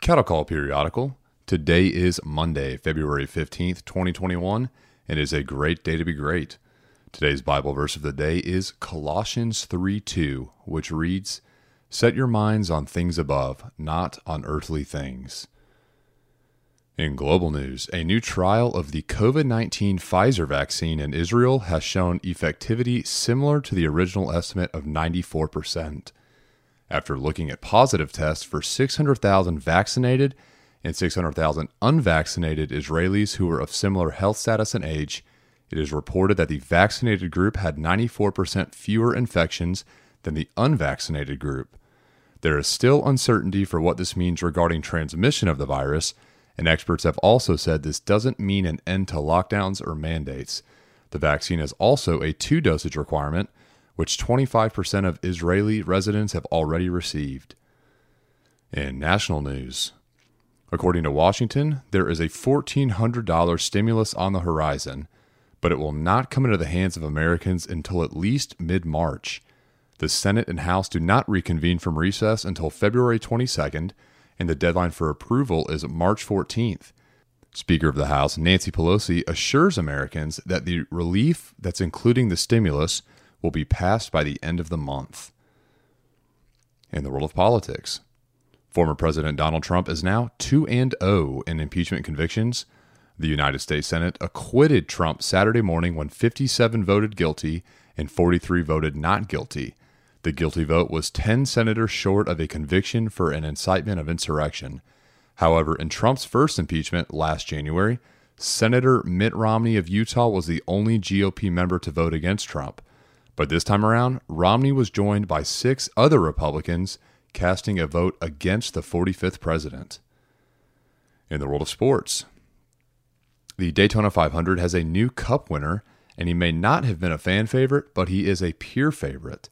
Cattle Call Periodical. Today is Monday, February 15th, 2021, and it is a great day to be great. Today's Bible verse of the day is Colossians 3 2, which reads, Set your minds on things above, not on earthly things. In global news, a new trial of the COVID 19 Pfizer vaccine in Israel has shown effectivity similar to the original estimate of 94% after looking at positive tests for 600,000 vaccinated and 600,000 unvaccinated Israelis who were of similar health status and age, it is reported that the vaccinated group had 94% fewer infections than the unvaccinated group. There is still uncertainty for what this means regarding transmission of the virus, and experts have also said this doesn't mean an end to lockdowns or mandates. The vaccine is also a two dosage requirement, which 25% of Israeli residents have already received. In national news, according to Washington, there is a $1,400 stimulus on the horizon, but it will not come into the hands of Americans until at least mid March. The Senate and House do not reconvene from recess until February 22nd, and the deadline for approval is March 14th. Speaker of the House Nancy Pelosi assures Americans that the relief that's including the stimulus will be passed by the end of the month. In the world of politics, former President Donald Trump is now 2 and 0 in impeachment convictions. The United States Senate acquitted Trump Saturday morning when 57 voted guilty and 43 voted not guilty. The guilty vote was 10 senators short of a conviction for an incitement of insurrection. However, in Trump's first impeachment last January, Senator Mitt Romney of Utah was the only GOP member to vote against Trump. But this time around, Romney was joined by six other Republicans casting a vote against the 45th president. In the world of sports, the Daytona 500 has a new cup winner, and he may not have been a fan favorite, but he is a pure favorite.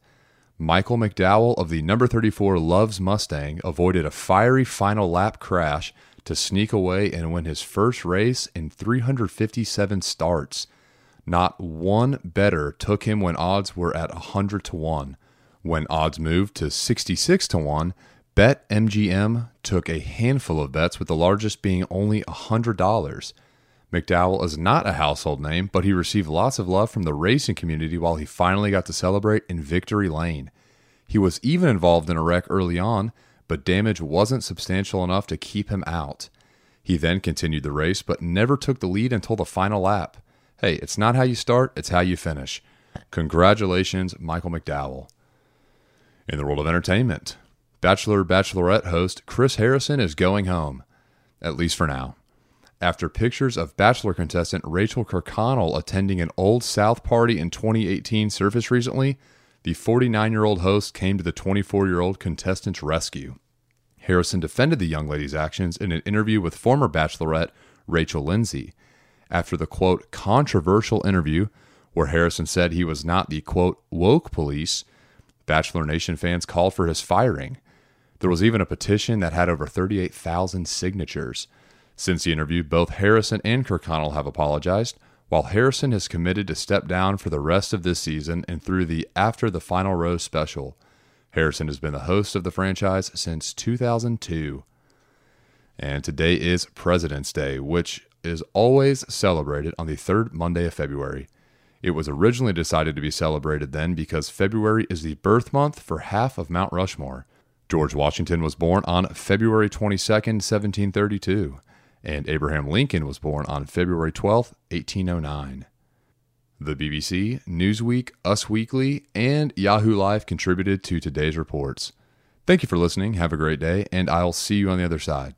Michael McDowell of the number 34 Loves Mustang avoided a fiery final lap crash to sneak away and win his first race in 357 starts. Not one better took him when odds were at 100 to 1. When odds moved to 66 to 1, BetMGM took a handful of bets, with the largest being only $100. McDowell is not a household name, but he received lots of love from the racing community while he finally got to celebrate in victory lane. He was even involved in a wreck early on, but damage wasn't substantial enough to keep him out. He then continued the race, but never took the lead until the final lap. Hey, it's not how you start, it's how you finish. Congratulations, Michael McDowell. In the world of entertainment, Bachelor Bachelorette host Chris Harrison is going home, at least for now. After pictures of Bachelor contestant Rachel Kirkconnell attending an Old South party in 2018 surfaced recently, the 49 year old host came to the 24 year old contestant's rescue. Harrison defended the young lady's actions in an interview with former Bachelorette Rachel Lindsay after the quote controversial interview where Harrison said he was not the quote woke police, Bachelor Nation fans called for his firing. There was even a petition that had over 38,000 signatures. Since the interview, both Harrison and Kirkconnell have apologized, while Harrison has committed to step down for the rest of this season and through the After the Final Rose special. Harrison has been the host of the franchise since 2002. And today is President's Day, which is always celebrated on the third Monday of February. It was originally decided to be celebrated then because February is the birth month for half of Mount Rushmore. George Washington was born on February 22, 1732, and Abraham Lincoln was born on February 12, 1809. The BBC, Newsweek, Us Weekly, and Yahoo Live contributed to today's reports. Thank you for listening. Have a great day, and I'll see you on the other side.